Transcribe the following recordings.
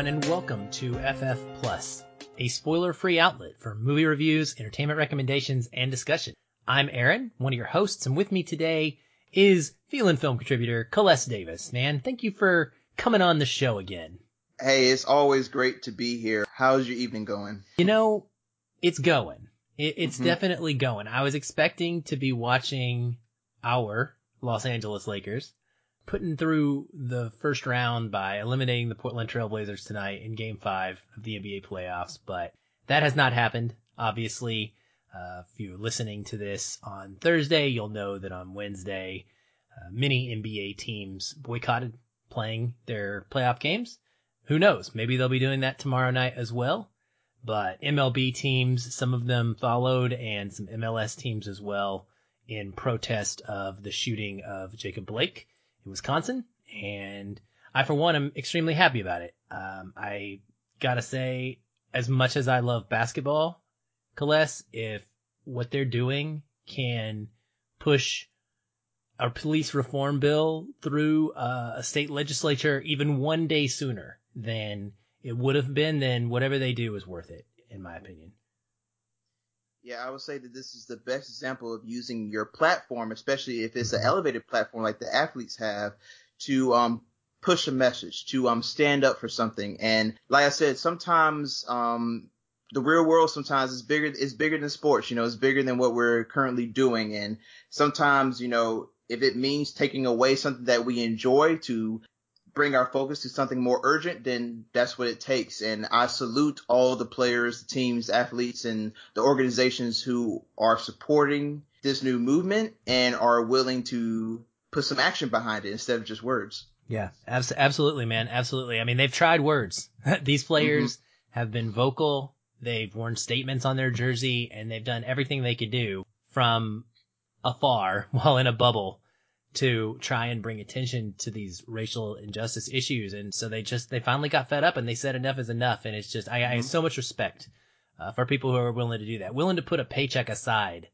Everyone, and welcome to FF Plus, a spoiler-free outlet for movie reviews, entertainment recommendations, and discussion. I'm Aaron, one of your hosts, and with me today is Feelin' Film contributor Coless Davis. Man, thank you for coming on the show again. Hey, it's always great to be here. How's your evening going? You know, it's going. It, it's mm-hmm. definitely going. I was expecting to be watching our Los Angeles Lakers putting through the first round by eliminating the Portland Trailblazers tonight in game five of the NBA playoffs, but that has not happened. Obviously, uh, if you're listening to this on Thursday, you'll know that on Wednesday, uh, many NBA teams boycotted playing their playoff games. Who knows? Maybe they'll be doing that tomorrow night as well. But MLB teams, some of them followed, and some MLS teams as well, in protest of the shooting of Jacob Blake Wisconsin, and I, for one, am extremely happy about it. Um, I gotta say, as much as I love basketball, Coless, if what they're doing can push a police reform bill through uh, a state legislature even one day sooner than it would have been, then whatever they do is worth it, in my opinion. Yeah, I would say that this is the best example of using your platform, especially if it's an elevated platform like the athletes have, to um, push a message, to um, stand up for something. And like I said, sometimes um, the real world sometimes is bigger is bigger than sports. You know, it's bigger than what we're currently doing. And sometimes, you know, if it means taking away something that we enjoy to bring our focus to something more urgent, then that's what it takes. And I salute all the players, teams, athletes, and the organizations who are supporting this new movement and are willing to put some action behind it instead of just words. Yeah, abs- absolutely, man. Absolutely. I mean, they've tried words. These players mm-hmm. have been vocal. They've worn statements on their jersey and they've done everything they could do from afar while in a bubble to try and bring attention to these racial injustice issues. And so they just, they finally got fed up and they said enough is enough. And it's just, I, mm-hmm. I have so much respect uh, for people who are willing to do that, willing to put a paycheck aside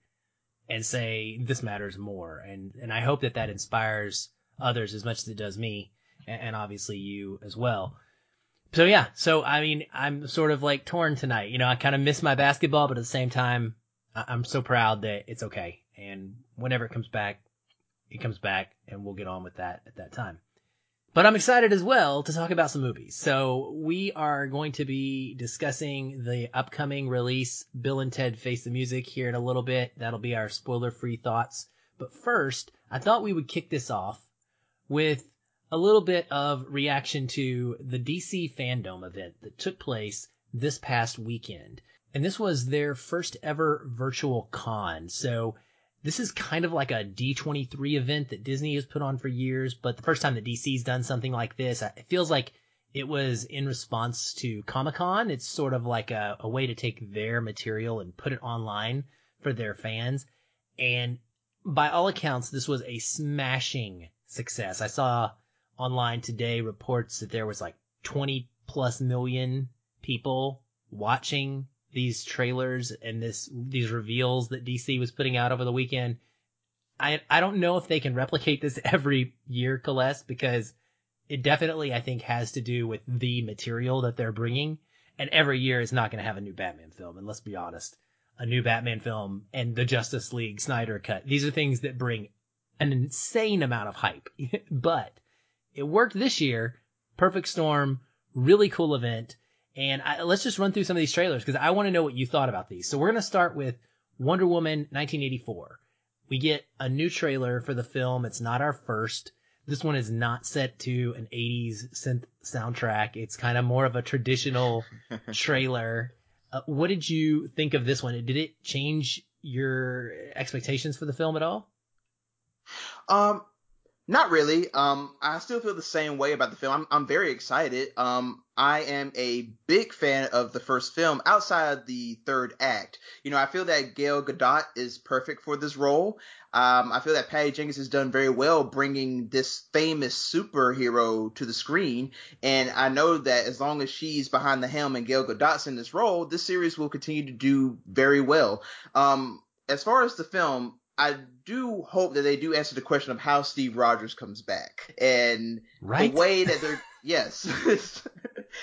and say this matters more. And, and I hope that that inspires others as much as it does me and, and obviously you as well. So yeah, so I mean, I'm sort of like torn tonight. You know, I kind of miss my basketball, but at the same time, I'm so proud that it's okay. And whenever it comes back, it comes back and we'll get on with that at that time. But I'm excited as well to talk about some movies. So we are going to be discussing the upcoming release, Bill and Ted Face the Music here in a little bit. That'll be our spoiler free thoughts. But first, I thought we would kick this off with a little bit of reaction to the DC fandom event that took place this past weekend. And this was their first ever virtual con. So this is kind of like a D23 event that Disney has put on for years, but the first time that DC's done something like this, it feels like it was in response to Comic Con. It's sort of like a, a way to take their material and put it online for their fans. And by all accounts, this was a smashing success. I saw online today reports that there was like 20 plus million people watching these trailers and this these reveals that DC was putting out over the weekend. I I don't know if they can replicate this every year, Coless, because it definitely I think has to do with the material that they're bringing. And every year is not going to have a new Batman film. And let's be honest, a new Batman film and the Justice League Snyder cut. These are things that bring an insane amount of hype. but it worked this year. Perfect Storm, really cool event. And I, let's just run through some of these trailers because I want to know what you thought about these. So we're going to start with Wonder Woman 1984. We get a new trailer for the film. It's not our first. This one is not set to an 80s synth soundtrack. It's kind of more of a traditional trailer. Uh, what did you think of this one? Did it change your expectations for the film at all? Um, not really. Um, I still feel the same way about the film. I'm, I'm very excited. Um, I am a big fan of the first film outside of the third act. You know, I feel that Gal Gadot is perfect for this role. Um, I feel that Patty Jenkins has done very well bringing this famous superhero to the screen. And I know that as long as she's behind the helm and Gal Gadot's in this role, this series will continue to do very well. Um, as far as the film, I do hope that they do answer the question of how Steve Rogers comes back and right? the way that they're yes.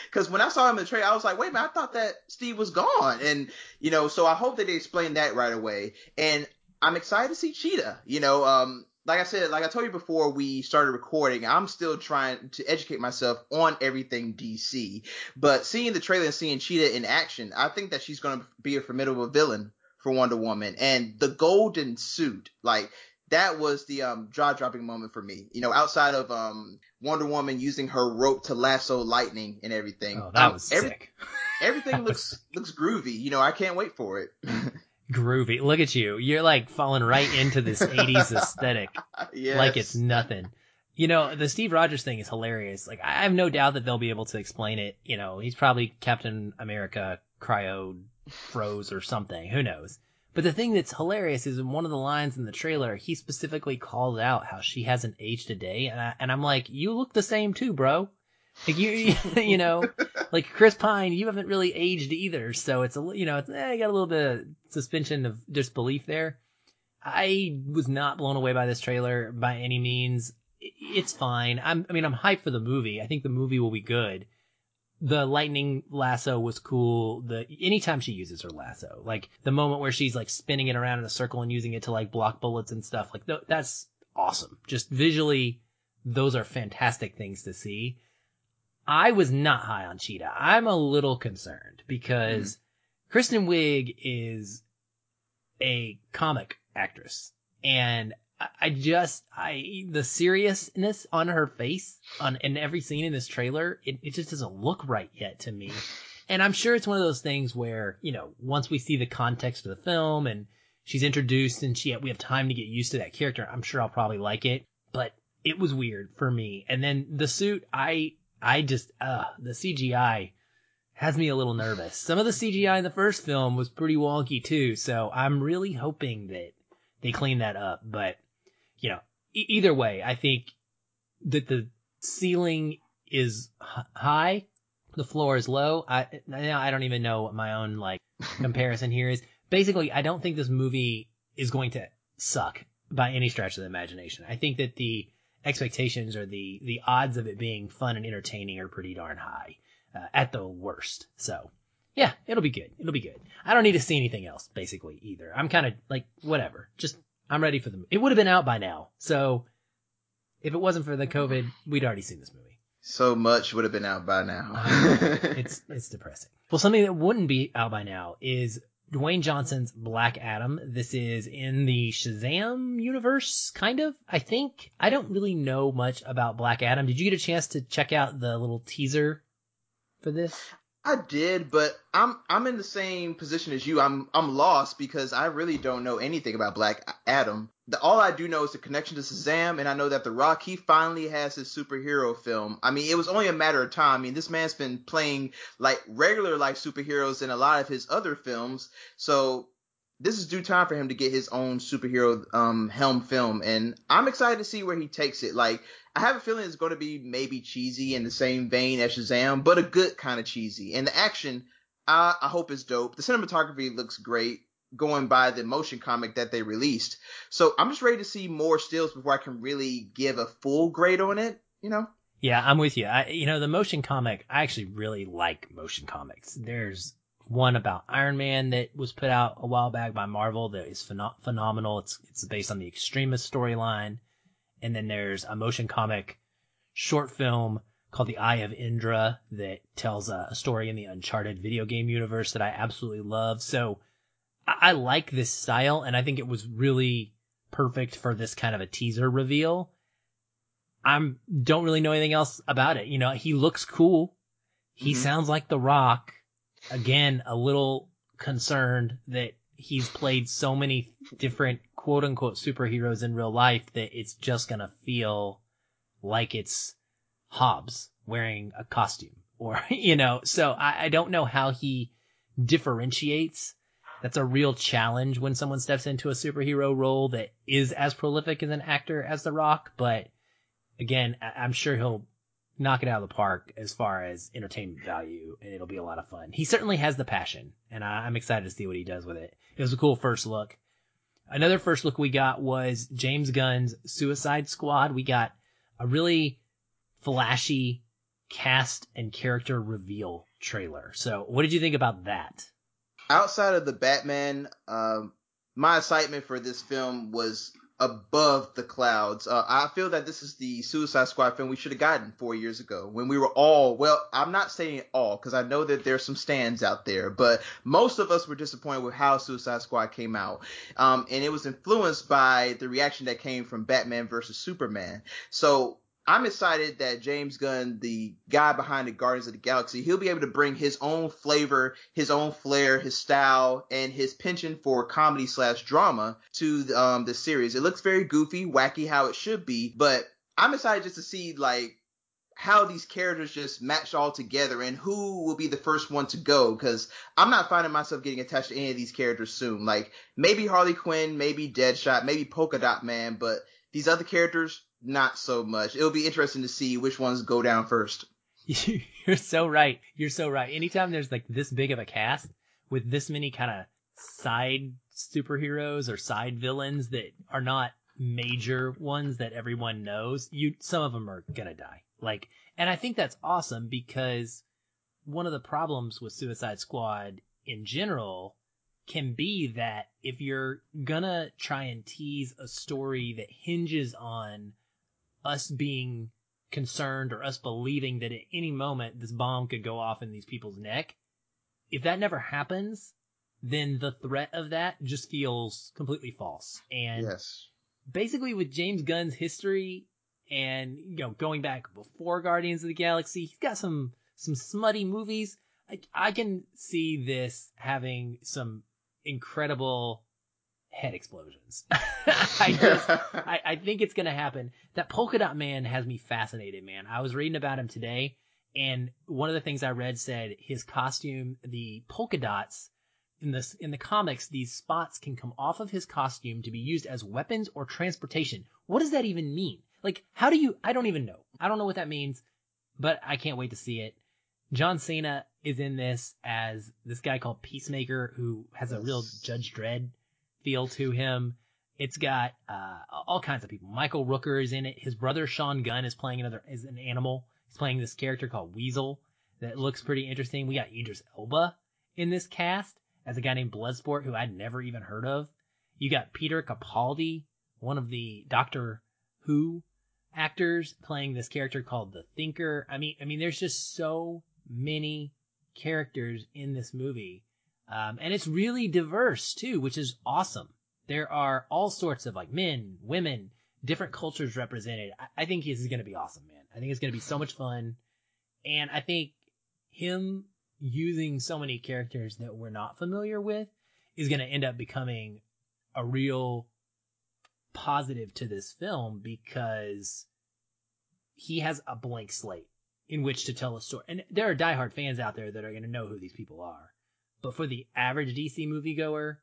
Because when I saw him in the trailer, I was like, wait a minute, I thought that Steve was gone. And, you know, so I hope that they explain that right away. And I'm excited to see Cheetah. You know, um, like I said, like I told you before we started recording, I'm still trying to educate myself on everything DC. But seeing the trailer and seeing Cheetah in action, I think that she's going to be a formidable villain for Wonder Woman. And the golden suit, like that was the um, jaw dropping moment for me. You know, outside of um, Wonder Woman using her rope to lasso lightning and everything. Oh, that um, was every, sick. Everything looks looks groovy. You know, I can't wait for it. Groovy. Look at you. You're like falling right into this 80s aesthetic. yes. like it's nothing. You know, the Steve Rogers thing is hilarious. Like, I have no doubt that they'll be able to explain it. You know, he's probably Captain America cryo froze or something. Who knows? But the thing that's hilarious is in one of the lines in the trailer, he specifically calls out how she hasn't aged a day. And, I, and I'm like, you look the same too, bro. Like you, you know, like Chris Pine, you haven't really aged either. So it's a, you know, it's, eh, I got a little bit of suspension of disbelief there. I was not blown away by this trailer by any means. It's fine. I'm, I mean, I'm hyped for the movie. I think the movie will be good. The lightning lasso was cool. The anytime she uses her lasso, like the moment where she's like spinning it around in a circle and using it to like block bullets and stuff, like th- that's awesome. Just visually, those are fantastic things to see. I was not high on Cheetah. I'm a little concerned because mm-hmm. Kristen Wiig is a comic actress and I- just I the seriousness on her face on in every scene in this trailer it, it just doesn't look right yet to me and I'm sure it's one of those things where you know once we see the context of the film and she's introduced and she we have time to get used to that character I'm sure I'll probably like it but it was weird for me and then the suit I I just uh the CGI has me a little nervous. Some of the CGI in the first film was pretty wonky too, so I'm really hoping that they clean that up. But you know, e- either way, I think that the ceiling is h- high, the floor is low. I now I don't even know what my own like comparison here is. Basically, I don't think this movie is going to suck by any stretch of the imagination. I think that the expectations or the the odds of it being fun and entertaining are pretty darn high uh, at the worst. So yeah, it'll be good. It'll be good. I don't need to see anything else basically either. I'm kind of like whatever. Just I'm ready for the. It would have been out by now. So if it wasn't for the COVID, we'd already seen this movie. So much would have been out by now. It's it's depressing. Well, something that wouldn't be out by now is Dwayne Johnson's Black Adam. This is in the Shazam universe, kind of. I think I don't really know much about Black Adam. Did you get a chance to check out the little teaser for this? I did, but I'm I'm in the same position as you. I'm I'm lost because I really don't know anything about Black Adam. The, all I do know is the connection to Shazam, and I know that The Rock he finally has his superhero film. I mean, it was only a matter of time. I mean, this man's been playing like regular life superheroes in a lot of his other films, so this is due time for him to get his own superhero um helm film, and I'm excited to see where he takes it. Like I have a feeling it's going to be maybe cheesy in the same vein as Shazam, but a good kind of cheesy. And the action, I, I hope is dope. The cinematography looks great going by the motion comic that they released. So I'm just ready to see more stills before I can really give a full grade on it, you know? Yeah, I'm with you. I, you know, the motion comic, I actually really like motion comics. There's one about Iron Man that was put out a while back by Marvel that is phen- phenomenal. It's it's based on the Extremis storyline, and then there's a motion comic short film called The Eye of Indra that tells a, a story in the Uncharted video game universe that I absolutely love. So I, I like this style, and I think it was really perfect for this kind of a teaser reveal. I'm don't really know anything else about it. You know, he looks cool. He Mhm. sounds like The Rock. Again, a little concerned that he's played so many different quote unquote superheroes in real life that it's just gonna feel like it's Hobbs wearing a costume or, you know, so I, I don't know how he differentiates. That's a real challenge when someone steps into a superhero role that is as prolific as an actor as The Rock, but again, I- I'm sure he'll knock it out of the park as far as entertainment value, and it'll be a lot of fun. He certainly has the passion, and I- I'm excited to see what he does with it. It was a cool first look. Another first look we got was James Gunn's Suicide Squad. We got a really flashy cast and character reveal trailer. So, what did you think about that? Outside of the Batman, um, my excitement for this film was above the clouds. Uh, I feel that this is the Suicide Squad film we should have gotten four years ago when we were all, well, I'm not saying all because I know that there's some stands out there, but most of us were disappointed with how Suicide Squad came out. Um, and it was influenced by the reaction that came from Batman versus Superman. So I'm excited that James Gunn, the guy behind the Guardians of the Galaxy, he'll be able to bring his own flavor, his own flair, his style, and his penchant for comedy slash drama to um, the series. It looks very goofy, wacky, how it should be, but I'm excited just to see like how these characters just match all together and who will be the first one to go because I'm not finding myself getting attached to any of these characters soon. Like maybe Harley Quinn, maybe Deadshot, maybe Polka Dot Man, but these other characters, not so much. It'll be interesting to see which ones go down first. You're so right. You're so right. Anytime there's like this big of a cast with this many kind of side superheroes or side villains that are not major ones that everyone knows, you some of them are gonna die. Like, and I think that's awesome because one of the problems with Suicide Squad in general can be that if you're gonna try and tease a story that hinges on us being concerned or us believing that at any moment this bomb could go off in these people's neck, if that never happens, then the threat of that just feels completely false. And yes. basically with James Gunn's history and you know going back before Guardians of the Galaxy, he's got some some smutty movies. I, I can see this having some incredible head explosions. I just, I, I think it's gonna happen. That polka dot man has me fascinated, man. I was reading about him today, and one of the things I read said his costume, the polka dots in this in the comics, these spots can come off of his costume to be used as weapons or transportation. What does that even mean? Like, how do you? I don't even know. I don't know what that means, but I can't wait to see it. John Cena is in this as this guy called Peacemaker who has a real Judge Dredd feel to him. It's got uh, all kinds of people. Michael Rooker is in it. His brother Sean Gunn is playing another is an animal. He's playing this character called Weasel that looks pretty interesting. We got Idris Elba in this cast as a guy named Bloodsport who I'd never even heard of. You got Peter Capaldi, one of the Doctor Who actors, playing this character called the Thinker. I mean, I mean, there's just so many characters in this movie. Um, and it's really diverse too, which is awesome. There are all sorts of like men, women, different cultures represented. I, I think this is going to be awesome, man. I think it's going to be so much fun. And I think him using so many characters that we're not familiar with is going to end up becoming a real positive to this film because he has a blank slate in which to tell a story. And there are diehard fans out there that are going to know who these people are. But for the average DC moviegoer,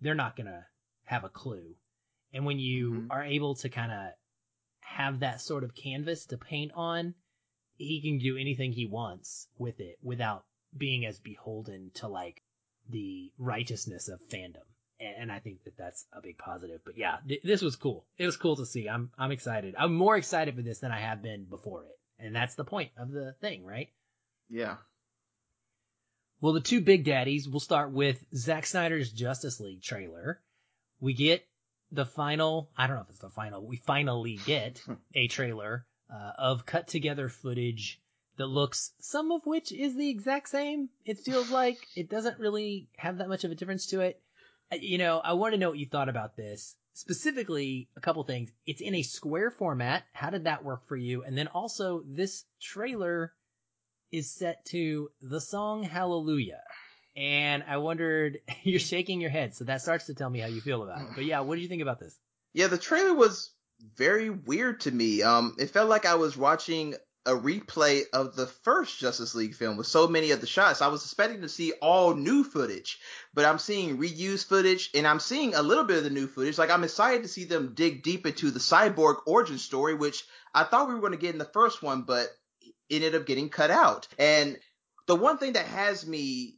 they're not going to have a clue. And when you mm-hmm. are able to kind of have that sort of canvas to paint on, he can do anything he wants with it without being as beholden to like the righteousness of fandom. And I think that that's a big positive. But yeah, th- this was cool. It was cool to see. I'm I'm excited. I'm more excited for this than I have been before it. And that's the point of the thing, right? Yeah. Well, the two big daddies, we'll start with Zack Snyder's Justice League trailer. We get the final, I don't know if it's the final, we finally get a trailer uh, of cut together footage that looks, some of which is the exact same. It feels like it doesn't really have that much of a difference to it. Uh, you know, I want to know what you thought about this. Specifically, a couple things. It's in a square format. How did that work for you? And then also, this trailer is set to the song Hallelujah. And I wondered, you're shaking your head, so that starts to tell me how you feel about it. But yeah, what do you think about this? Yeah, the trailer was very weird to me. Um, it felt like I was watching a replay of the first Justice League film with so many of the shots. I was expecting to see all new footage, but I'm seeing reused footage and I'm seeing a little bit of the new footage. Like I'm excited to see them dig deep into the cyborg origin story, which I thought we were going to get in the first one, but ended up getting cut out. And the one thing that has me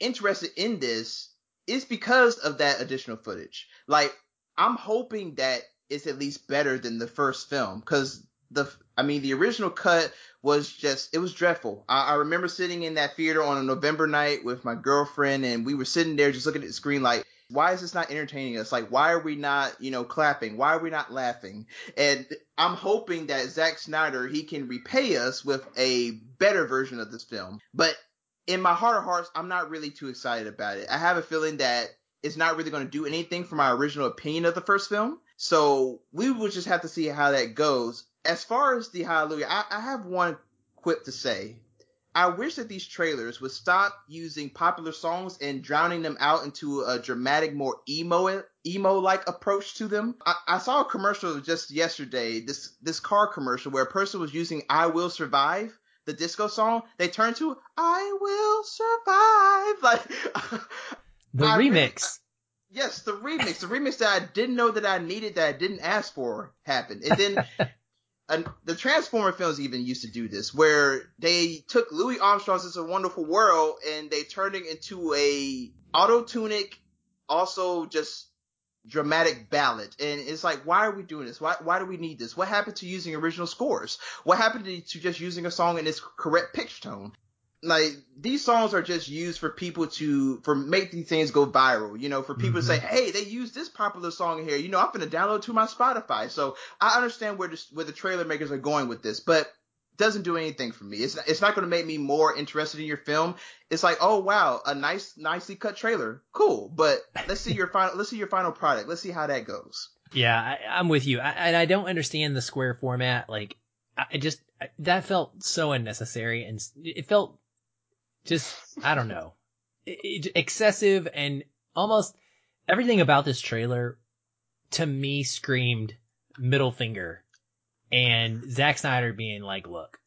interested in this is because of that additional footage. Like, I'm hoping that it's at least better than the first film because the I mean the original cut was just it was dreadful. I, I, remember sitting in that theater on a November night with my girlfriend and we were sitting there just looking at the screen like why is this not entertaining us? Like why are we not, you know, clapping? Why are we not laughing? And I'm hoping that Zack Snyder he can repay us with a better version of this film. But in my heart of hearts, I'm not really too excited about it. I have a feeling that it's not really going to do anything for my original opinion of the first film. So we will just have to see how that goes as far as the Hallelujah, I, I have one quip to say. I wish that these trailers would stop using popular songs and drowning them out into a dramatic, more emo emo like approach to them. I, I, saw a commercial just yesterday, this this car commercial where a person was using "I Will Survive." The disco song, they turned to "I Will Survive." Like the I remix. Really, yes, the remix, the remix that I didn't know that I needed, that I didn't ask for, happened. And then and the Transformer films even used to do this, where they took Louis Armstrong's "It's a Wonderful World" and they turned it into a auto-tunic, also just dramatic ballad. And it's like, why are we doing this? Why why do we need this? What happened to using original scores? What happened to, to just using a song in its correct pitch tone? Like these songs are just used for people to for make these things go viral you know for people mm-hmm. to say hey they use this popular song here. You know i'm gonna download to my spotify. So i understand where this where the trailer makers are going with this but doesn't do anything for me. It's not, it's not going to make me more interested in your film. It's like oh wow a nice nicely cut trailer. Cool but let's see your final let's see your final product. Let's see how that goes. Yeah I, am with you. I, and i don't understand the square format like i just that felt so unnecessary and it felt just I don't know, it, excessive and almost everything about this trailer to me screamed middle finger and Zack Snyder being like, look,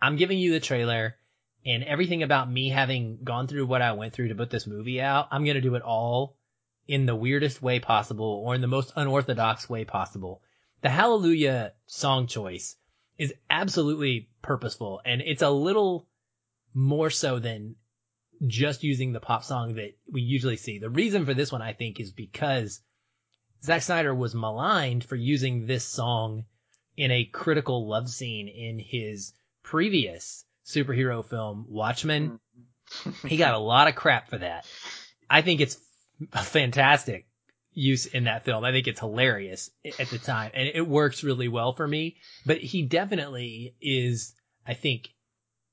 I'm giving you the trailer and everything about me having gone through what I went through to put this movie out, I'm going to do it all in the weirdest way possible or in the most unorthodox way possible. The Hallelujah song choice is absolutely purposeful and it's a little more so than just using the pop song that we usually see. The reason for this one, I think, is because Zack Snyder was maligned for using this song in a critical love scene in his previous superhero film, Watchmen. Mm-hmm. he got a lot of crap for that. I think it's a fantastic use in that film. I think it's hilarious at the time and it works really well for me, but he definitely is, I think,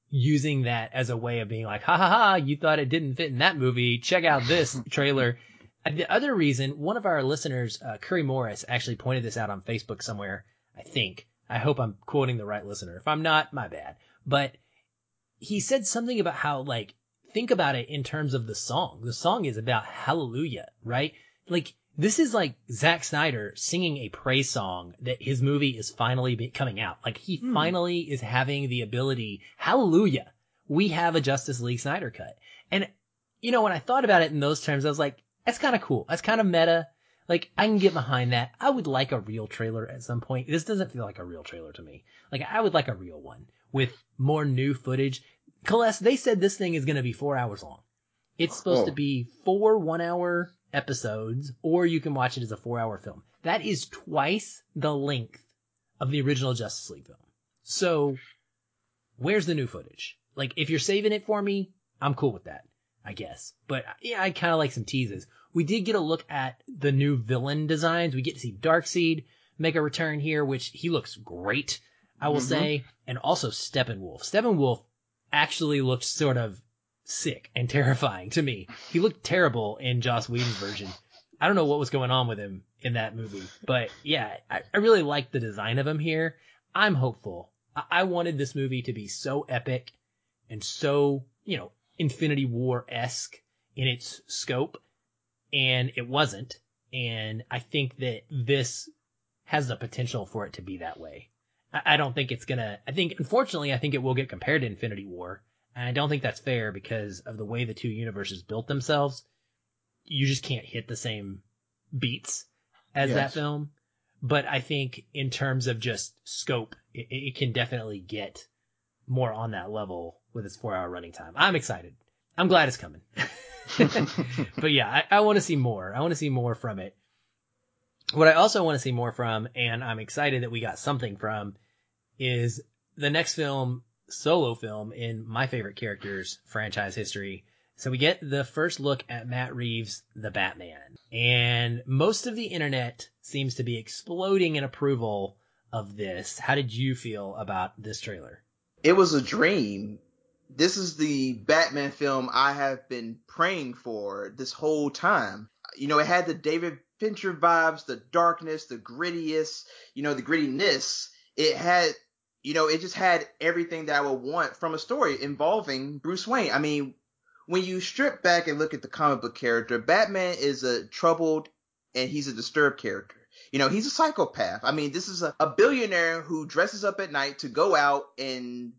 using that as a way of being like, ha ha ha, you thought it didn't fit in that movie. Check out this trailer. And the other reason, one of our listeners, uh, Curry Morris, actually pointed this out on Facebook somewhere. I think. I hope I'm quoting the right listener. If I'm not, my bad. But he said something about how, like, think about it in terms of the song. The song is about hallelujah, right? Like, this is like Zack Snyder singing a praise song that his movie is finally coming out. Like he hmm. finally is having the ability. Hallelujah. We have a Justice League Snyder cut. And you know, when I thought about it in those terms, I was like, that's kind of cool. That's kind of meta. Like I can get behind that. I would like a real trailer at some point. This doesn't feel like a real trailer to me. Like I would like a real one with more new footage. Celeste, they said this thing is going to be four hours long. It's supposed oh. to be four one hour episodes, or you can watch it as a four hour film. That is twice the length of the original Justice League film. So, where's the new footage? Like, if you're saving it for me, I'm cool with that, I guess. But yeah, I kind of like some teases. We did get a look at the new villain designs. We get to see Darkseid make a return here, which he looks great, I will mm-hmm. say. And also Steppenwolf. Steppenwolf actually looks sort of sick and terrifying to me. He looked terrible in Joss Whedon's version. I don't know what was going on with him in that movie, but yeah, I, I really like the design of him here. I'm hopeful. I, I wanted this movie to be so epic and so, you know, Infinity War esque in its scope, and it wasn't. And I think that this has the potential for it to be that way. I, I don't think it's gonna. I think, unfortunately, I think it will get compared to Infinity War and I don't think that's fair because of the way the two universes built themselves. You just can't hit the same beats as yes. that film. But I think in terms of just scope, it, it can definitely get more on that level with its four hour running time. I'm excited. I'm glad it's coming. but yeah, I, I want to see more. I want to see more from it. What I also want to see more from, and I'm excited that we got something from, is the next film, solo film in my favorite characters franchise history. So we get the first look at Matt Reeves, the Batman. And most of the internet seems to be exploding in approval of this. How did you feel about this trailer? It was a dream. This is the Batman film I have been praying for this whole time. You know, it had the David Fincher vibes, the darkness, the grittiest, you know, the grittiness. It had, you know, it just had everything that I would want from a story involving Bruce Wayne. I mean, when you strip back and look at the comic book character, Batman is a troubled and he's a disturbed character. You know, he's a psychopath. I mean, this is a, a billionaire who dresses up at night to go out and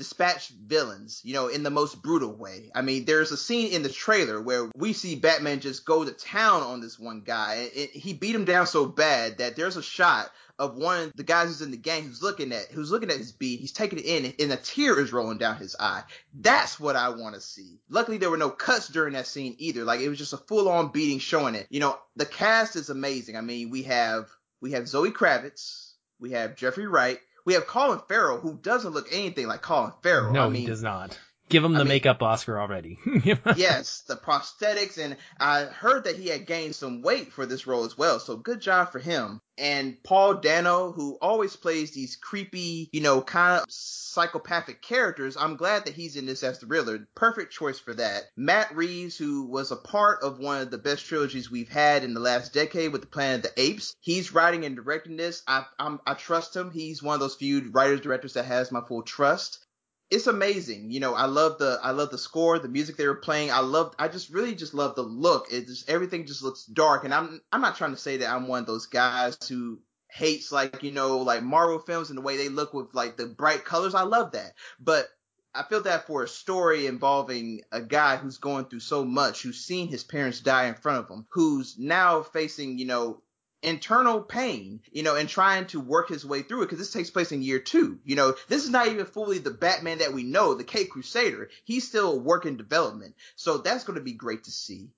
dispatch villains, you know, in the most brutal way. I mean, there's a scene in the trailer where we see Batman just go to town on this one guy. It, he beat him down so bad that there's a shot of one of the guys who's in the gang who's looking at who's looking at his beat. He's taking it in, and a tear is rolling down his eye. That's what I want to see. Luckily, there were no cuts during that scene either. Like it was just a full on beating showing it. You know, the cast is amazing. I mean, we have we have Zoe Kravitz, we have Jeffrey Wright, we have Colin Farrell, who doesn't look anything like Colin Farrell. No, I mean, he does not. Give him the I mean, makeup Oscar already. yes, the prosthetics, and I heard that he had gained some weight for this role as well. So good job for him. And Paul Dano, who always plays these creepy, you know, kind of psychopathic characters. I'm glad that he's in this as the Riddler. Perfect choice for that. Matt Reeves, who was a part of one of the best trilogies we've had in the last decade with the Planet of the Apes. He's writing and directing this. I, I'm, I trust him. He's one of those few writers directors that has my full trust it's amazing. You know, I love the I love the score, the music they were playing. I love I just really just love the look. It just everything just looks dark. And I'm I'm not trying to say that I'm one of those guys who hates like, you know, like Marvel films and the way they look with like the bright colors. I love that. But I feel that for a story involving a guy who's going through so much, who's seen his parents die in front of him, who's now facing, you know, internal pain, you know, and trying to work his way through it because this takes place in year two. You know, this is not even fully the Batman that we know, the Cape Crusader. He's still a work in development. So that's going to be great to see.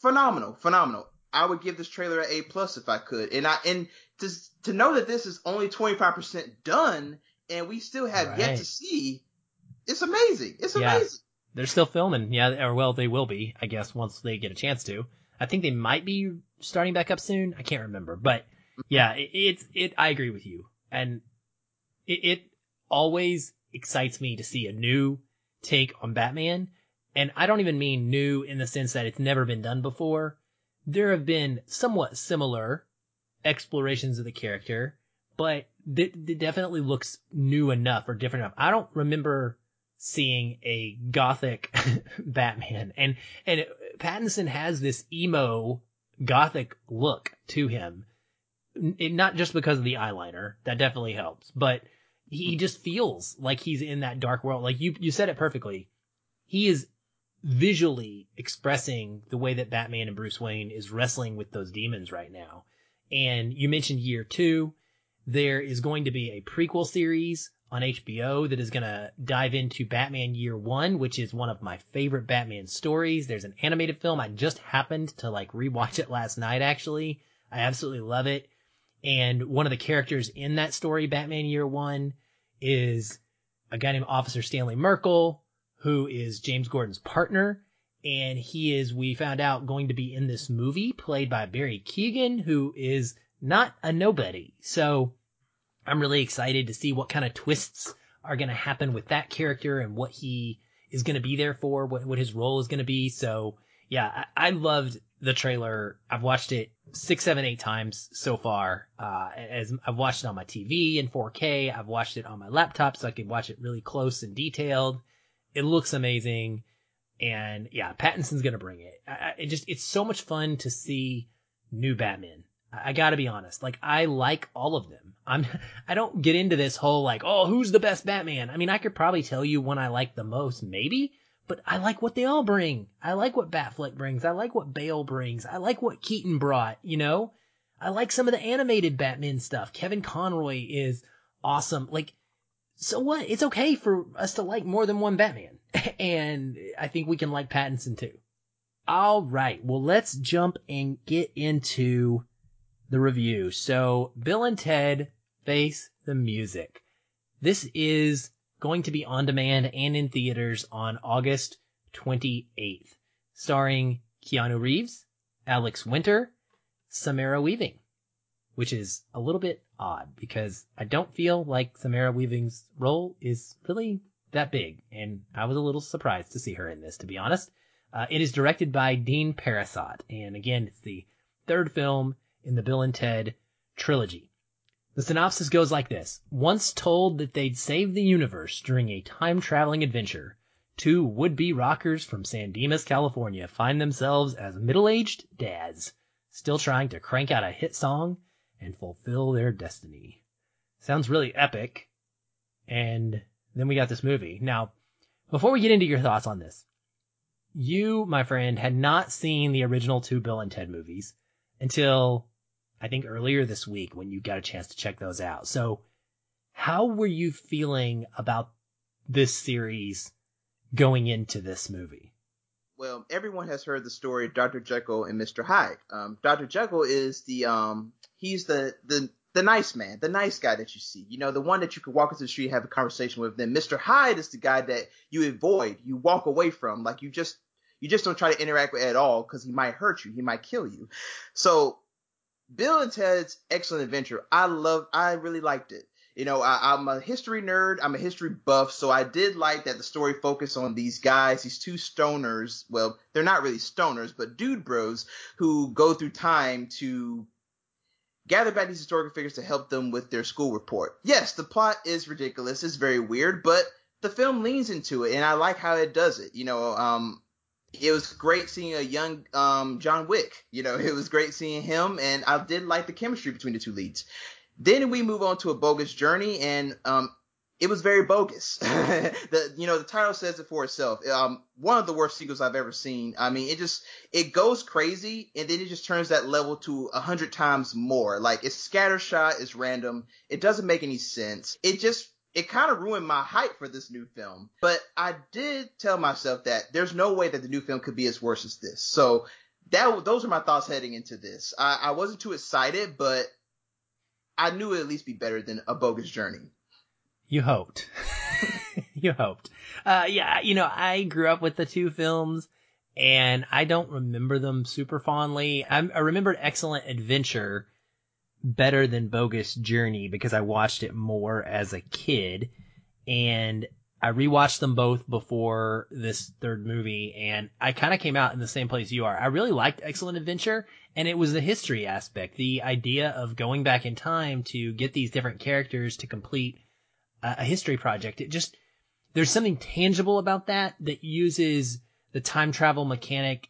Phenomenal, phenomenal. I would give this trailer an A plus if I could. And I, and to, to know that this is only 25% done and we still have right. yet to see, it's amazing. It's yeah. amazing. They're still filming. Yeah. Or well, they will be, I guess, once they get a chance to. I think they might be starting back up soon. I can't remember, but yeah, it, it's it. I agree with you, and it, it always excites me to see a new take on Batman. And I don't even mean new in the sense that it's never been done before. There have been somewhat similar explorations of the character, but it, it definitely looks new enough or different enough. I don't remember seeing a gothic Batman. And and Pattinson has this emo gothic look to him. It, not just because of the eyeliner, that definitely helps, but he just feels like he's in that dark world. Like you you said it perfectly. He is visually expressing the way that Batman and Bruce Wayne is wrestling with those demons right now. And you mentioned year 2. There is going to be a prequel series on HBO that is going to dive into Batman Year One, which is one of my favorite Batman stories. There's an animated film. I just happened to like rewatch it last night, actually. I absolutely love it. And one of the characters in that story, Batman Year One, is a guy named Officer Stanley Merkel, who is James Gordon's partner. And he is, we found out, going to be in this movie played by Barry Keoghan, who is not a nobody. So I'm really excited to see what kind of twists are going to happen with that character and what he is going to be there for, what, what his role is going to be. So yeah, I, I, loved the trailer. I've watched it six, seven, eight times so far. Uh, as I've watched it on my TV in 4K. I've watched it on my laptop so I can watch it really close and detailed. It looks amazing. And yeah, Pattinson's going to bring it. I, it just, it's so much fun to see new Batman. I gotta be honest. Like, I like all of them. I'm, I don't get into this whole like, oh, who's the best Batman? I mean, I could probably tell you one I like the most, maybe, but I like what they all bring. I like what Batfleck brings. I like what Bale brings. I like what Keaton brought, you know? I like some of the animated Batman stuff. Kevin Conroy is awesome. Like, so what? It's okay for us to like more than one Batman. and I think we can like Pattinson too. All right. Well, let's jump and get into the review. So Bill and Ted Face the Music. This is going to be on demand and in theaters on August 28th, starring Keanu Reeves, Alex Winter, Samara Weaving, which is a little bit odd because I don't feel like Samara Weaving's role is really that big, and I was a little surprised to see her in this, to be honest. Uh, it is directed by Dean Parisot, and again, it's the third film in the Bill and Ted trilogy. The synopsis goes like this. Once told that they'd save the universe during a time traveling adventure, two would be rockers from San Dimas, California find themselves as middle aged dads, still trying to crank out a hit song and fulfill their destiny. Sounds really epic. And then we got this movie. Now, before we get into your thoughts on this, you, my friend, had not seen the original two Bill and Ted movies until I think earlier this week when you got a chance to check those out. So how were you feeling about this series going into this movie? Well, everyone has heard the story of Dr. Jekyll and Mr. Hyde. Um, Dr. Jekyll is the, um, he's the, the, the nice man, the nice guy that you see, you know, the one that you could walk into the street and have a conversation with. Then Mr. Hyde is the guy that you avoid, you walk away from, like you just, you just don't try to interact with at all because he might hurt you, he might kill you. So Bill and Ted's Excellent Adventure, I love, I really liked it. You know, I, am a history nerd. I'm a history buff, so I did like that the story focused on these guys, these two stoners. Well, they're not really stoners, but dude bros who go through time to gather back these historical figures to help them with their school report. Yes, the plot is ridiculous. It's very weird, but the film leans into it, and I like how it does it. You know, um, it was great seeing a young um, John Wick. You know, it was great seeing him, and I did like the chemistry between the two leads. Then we move on to a bogus journey, and um, it was very bogus. the you know the title says it for itself. Um, one of the worst sequels I've ever seen. I mean, it just it goes crazy, and then it just turns that level to a hundred times more. Like it's scattershot, it's random, it doesn't make any sense. It just it kind of ruined my hype for this new film. But I did tell myself that there's no way that the new film could be as worse as this. So that those are my thoughts heading into this. I, I wasn't too excited, but I knew it would at least be better than a bogus journey. You hoped. you hoped. Uh, yeah, you know, I grew up with the two films and I don't remember them super fondly. I, I remembered Excellent Adventure better than Bogus Journey because I watched it more as a kid and I rewatched them both before this third movie and I kind of came out in the same place you are. I really liked Excellent Adventure and it was the history aspect, the idea of going back in time to get these different characters to complete a history project. It just, there's something tangible about that that uses the time travel mechanic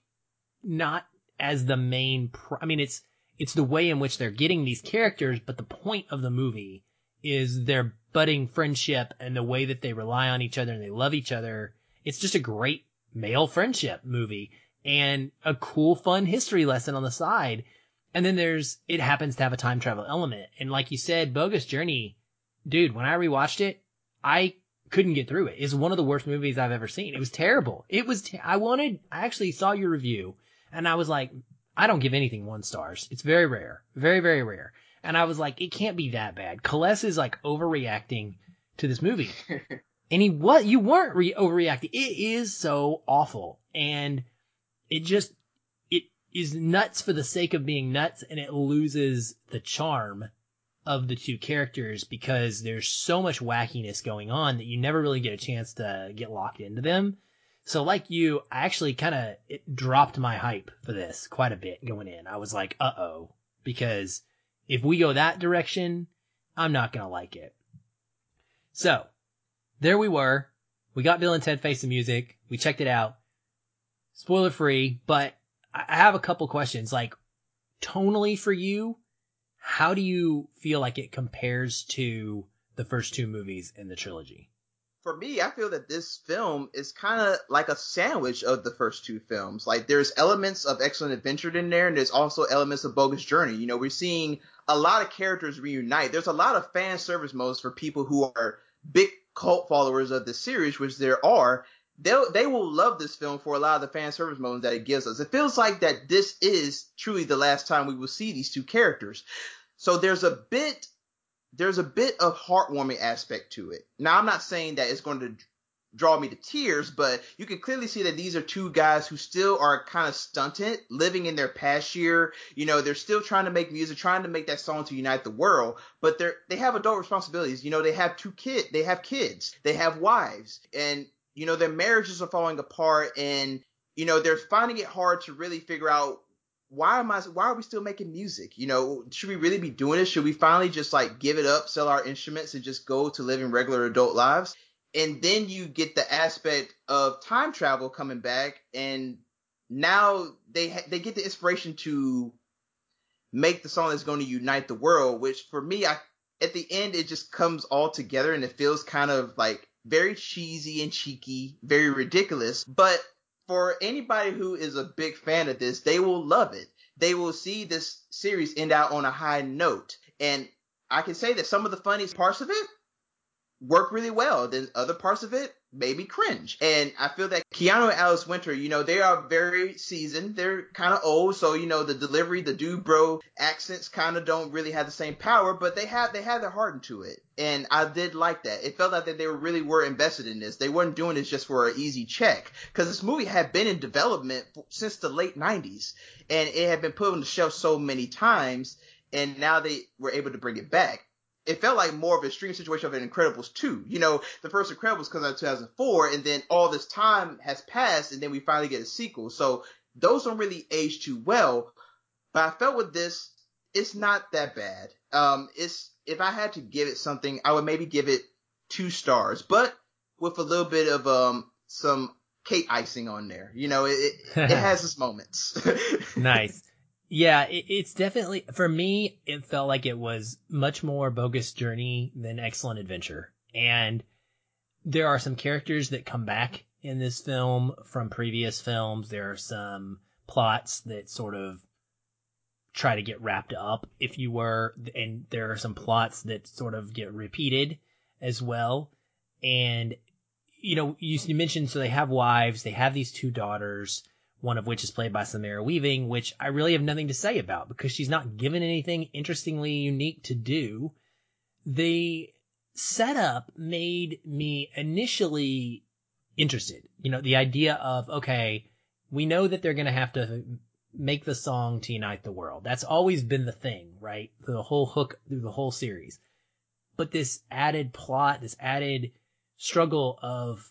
not as the main, I mean, it's, it's the way in which they're getting these characters, but the point of the movie is their budding friendship and the way that they rely on each other and they love each other. It's just a great male friendship movie and a cool, fun history lesson on the side. And then there's, it happens to have a time travel element. And like you said, Bogus Journey, dude, when I rewatched it, I couldn't get through it. It's one of the worst movies I've ever seen. It was terrible. It was, I wanted, I actually saw your review and I was like, I don't give anything one stars. It's very rare. Very, very rare. And I was like, it can't be that bad. Kales is like overreacting to this movie. and he what you weren't re- overreacting. It is so awful. And it just it is nuts for the sake of being nuts and it loses the charm of the two characters because there's so much wackiness going on that you never really get a chance to get locked into them. So like you, I actually kind of dropped my hype for this quite a bit going in. I was like, uh oh, because if we go that direction, I'm not gonna like it. So there we were. We got Bill and Ted Face the Music. We checked it out. Spoiler free, but I have a couple questions. Like tonally for you, how do you feel like it compares to the first two movies in the trilogy? For me, I feel that this film is kind of like a sandwich of the first two films. Like there's elements of Excellent Adventure in there, and there's also elements of Bogus Journey. You know, we're seeing a lot of characters reunite. There's a lot of fan service modes for people who are big cult followers of the series, which there are. They'll, they will love this film for a lot of the fan service modes that it gives us. It feels like that this is truly the last time we will see these two characters. So there's a bit there's a bit of heartwarming aspect to it. Now, I'm not saying that it's going to draw me to tears, but you can clearly see that these are two guys who still are kind of stunted, living in their past year. You know, they're still trying to make music, trying to make that song to unite the world, but they're they have adult responsibilities. You know, they have two kids, they have kids, they have wives, and you know their marriages are falling apart, and you know they're finding it hard to really figure out why am I why are we still making music? You know, should we really be doing this? Should we finally just like give it up, sell our instruments and just go to living regular adult lives? And then you get the aspect of time travel coming back and now they ha- they get the inspiration to make the song that's going to unite the world, which for me I at the end it just comes all together and it feels kind of like very cheesy and cheeky, very ridiculous, but for anybody who is a big fan of this, they will love it. They will see this series end out on a high note. And I can say that some of the funniest parts of it work really well. Then other parts of it maybe cringe. And I feel that Keanu and Alex Winter, you know, they are very seasoned. They're kind of old, so you know the delivery, the dude bro accents kind of don't really have the same power, but they have they have their heart into it. And I did like that. It felt like that they really were invested in this. They weren't doing this just for an easy check because this movie had been in development since the late 90s and it had been put on the shelf so many times and now they were able to bring it back it felt like more of a extreme situation of an Incredibles 2. You know, the first Incredibles comes out in 2004 and then all this time has passed and then we finally get a sequel. So those don't really age too well. But I felt with this, it's not that bad. Um, it's, if I had to give it something, I would maybe give it two stars, but with a little bit of, um, some cake icing on there. You know, it, it has its moments. nice. Yeah, it, it's definitely for me. It felt like it was much more bogus journey than excellent adventure, and there are some characters that come back in this film from previous films. There are some plots that sort of try to get wrapped up, if you were, and there are some plots that sort of get repeated as well. And you know, you, you mentioned so they have wives, they have these two daughters one of which is played by Samara Weaving, which I really have nothing to say about because she's not given anything interestingly unique to do. The setup made me initially interested. You know, the idea of, okay, we know that they're going to have to make the song to unite the world. That's always been the thing, right? The whole hook through the whole series. But this added plot, this added struggle of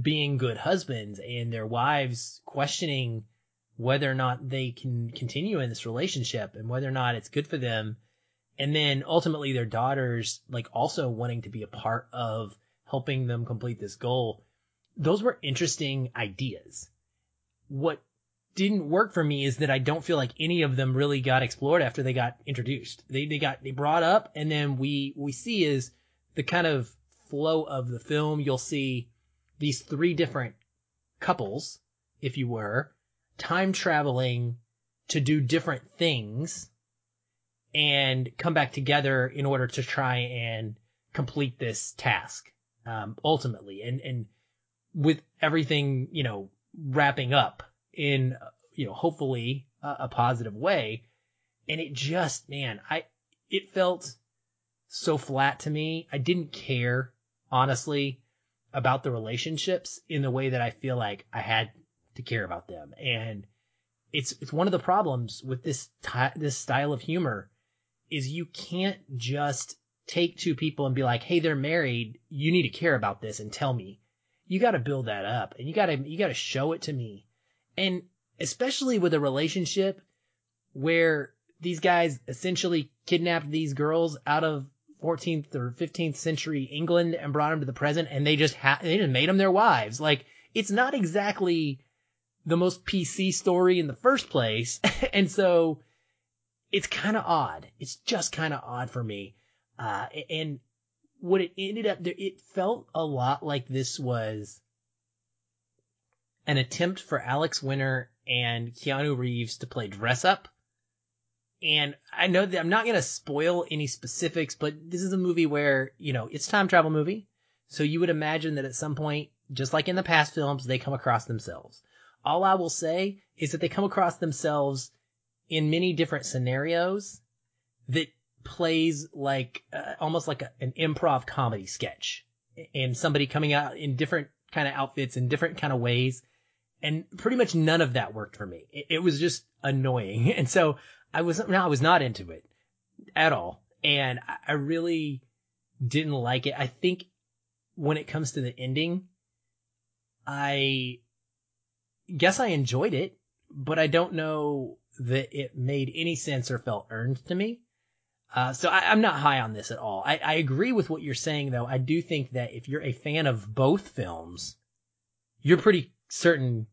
being good husbands and their wives questioning whether or not they can continue in this relationship and whether or not it's good for them. And then ultimately their daughters like also wanting to be a part of helping them complete this goal. Those were interesting ideas. What didn't work for me is that I don't feel like any of them really got explored after they got introduced. They they got they brought up and then we we see is the kind of flow of the film. You'll see these three different couples, if you were, time traveling to do different things and come back together in order to try and complete this task um, ultimately. And and with everything you know wrapping up in you know hopefully a, a positive way. And it just man i it felt so flat to me. I didn't care honestly about the relationships in the way that I feel like I had to care about them. And it's it's one of the problems with this ty- this style of humor is you can't just take two people and be like, "Hey, they're married. You need to care about this and tell me." You got to build that up and you got to you got to show it to me. And especially with a relationship where these guys essentially kidnapped these girls out of 14th or 15th century England and brought them to the present and they just ha- they just made them their wives. Like it's not exactly the most PC story in the first place. and so it's kind of odd. It's just kind of odd for me. Uh, and what it ended up, it felt a lot like this was an attempt for Alex Winter and Keanu Reeves to play dress up and I know that I'm not going to spoil any specifics, but this is a movie where, you know, it's time travel movie. So you would imagine that at some point, just like in the past films, they come across themselves. All I will say is that they come across themselves in many different scenarios that plays like uh, almost like a, an improv comedy sketch and somebody coming out in different kind of outfits in different kind of ways. And pretty much none of that worked for me. It, it was just annoying. And so I was, no, I was not into it at all. And I, really didn't like it. I think when it comes to the ending, I guess I enjoyed it, but I don't know that it made any sense or felt earned to me. Uh, so I, am not high on this at all. I, I agree with what you're saying though. I do think that if you're a fan of both films, you're pretty certainly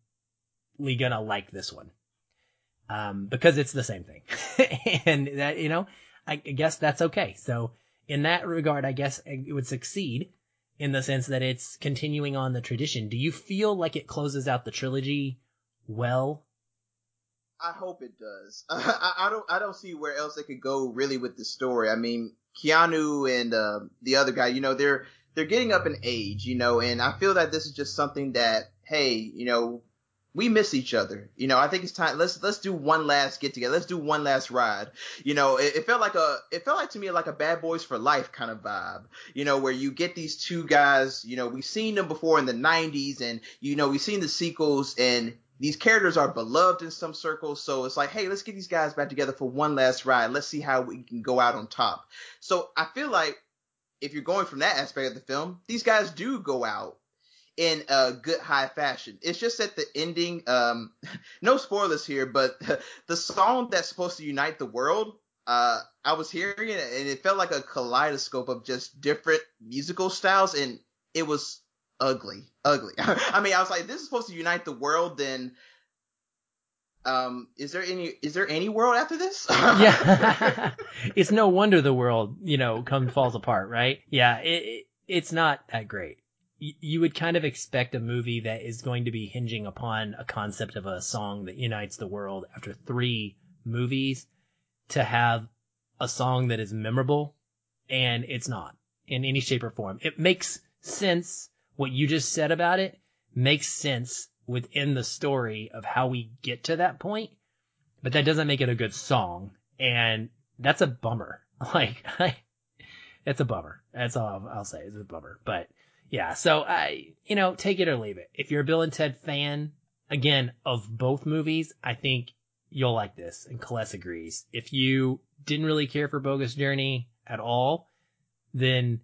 gonna like this one. Um, because it's the same thing. and that, you know, I guess that's okay. So in that regard, I guess it would succeed in the sense that it's continuing on the tradition. Do you feel like it closes out the trilogy well? I hope it does. I, I, don't. I don't see where else they could go really with the story. I mean, Keanu and uh, the other guy, you know, they're they're getting up in age, you know, and I feel that this is just something that, hey, you know, we miss each other. You know, I think it's time. Let's let's do one last get together. Let's do one last ride. You know, it, it, felt like a it felt like to me like a Bad Boys for Life kind of vibe. You know, where you get these two guys. You know, we've seen them before in the '90s, and you know we've seen the sequels, and these characters are beloved in some circles. So it's like, hey, let's get these guys back together for one last ride. Let's see how we can go out on top. So I feel like if you're going from that aspect of the film, these guys do go out in a good high fashion. It's just that the ending, um, no spoilers here, but the song that's supposed to unite the world, uh, I was hearing it and it felt like a kaleidoscope of just different musical styles and it was ugly, ugly. I mean, I was like, this is supposed to unite the world. Then, um, is there any is there any world after this? yeah, it's no wonder the world, you know, comes falls apart, right? Yeah, it, it it's not that great. You would kind of expect a movie that is going to be hinging upon a concept of a song that unites the world after three movies to have a song that is memorable, and it's not in any shape or form. It makes sense what you just said about it makes sense within the story of how we get to that point, but that doesn't make it a good song. And that's a bummer. Like, I, it's a bummer. That's all I'll say. It's a bummer. But yeah, so I, you know, take it or leave it. If you're a Bill and Ted fan, again, of both movies, I think you'll like this. And Celeste agrees. If you didn't really care for Bogus Journey at all, then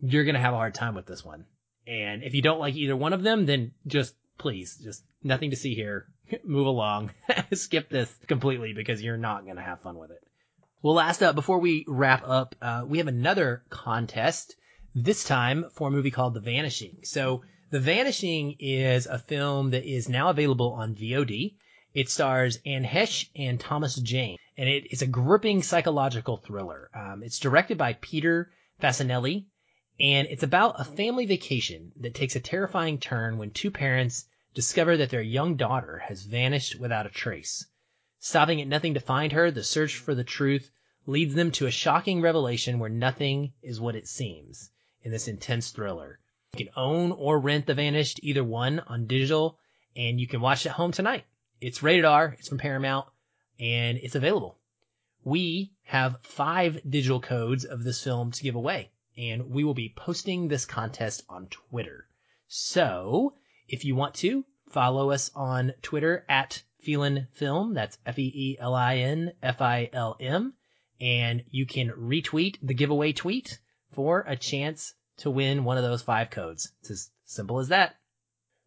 you're going to have a hard time with this one. And if you don't like either one of them, then just please, just nothing to see here. Move along. Skip this completely because you're not going to have fun with it. Well, last up, before we wrap up, uh, we have another contest, this time for a movie called The Vanishing. So, The Vanishing is a film that is now available on VOD. It stars Anne Heche and Thomas Jane, and it is a gripping psychological thriller. Um, it's directed by Peter Facinelli, and it's about a family vacation that takes a terrifying turn when two parents discover that their young daughter has vanished without a trace. Stopping at nothing to find her, the search for the truth leads them to a shocking revelation where nothing is what it seems in this intense thriller. You can own or rent The Vanished, either one on digital, and you can watch it at home tonight. It's rated R, it's from Paramount, and it's available. We have five digital codes of this film to give away and we will be posting this contest on Twitter. So if you want to follow us on Twitter at Feelin Film, that's F-E-E-L-I-N F-I-L-M, and you can retweet the giveaway tweet for a chance to win one of those five codes. It's as simple as that.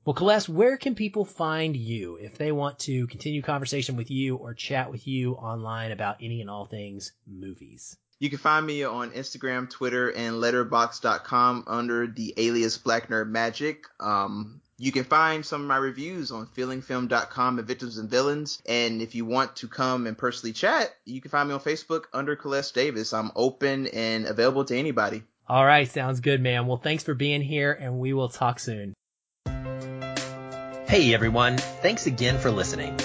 Well, Celeste, where can people find you if they want to continue conversation with you or chat with you online about any and all things movies? You can find me on Instagram, Twitter, and letterboxd.com under the alias Black Nerd Magic. Um, you can find some of my reviews on feelingfilm.com and Victims and Villains. And if you want to come and personally chat, you can find me on Facebook under Celeste Davis. I'm open and available to anybody. All right, sounds good, man. Well, thanks for being here, and we will talk soon. Hey, everyone. Thanks again for listening.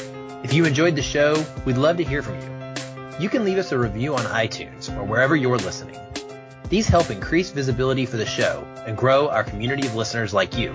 If you enjoyed the show, we'd love to hear from you you can leave us a review on iTunes or wherever you're listening. These help increase visibility for the show and grow our community of listeners like you.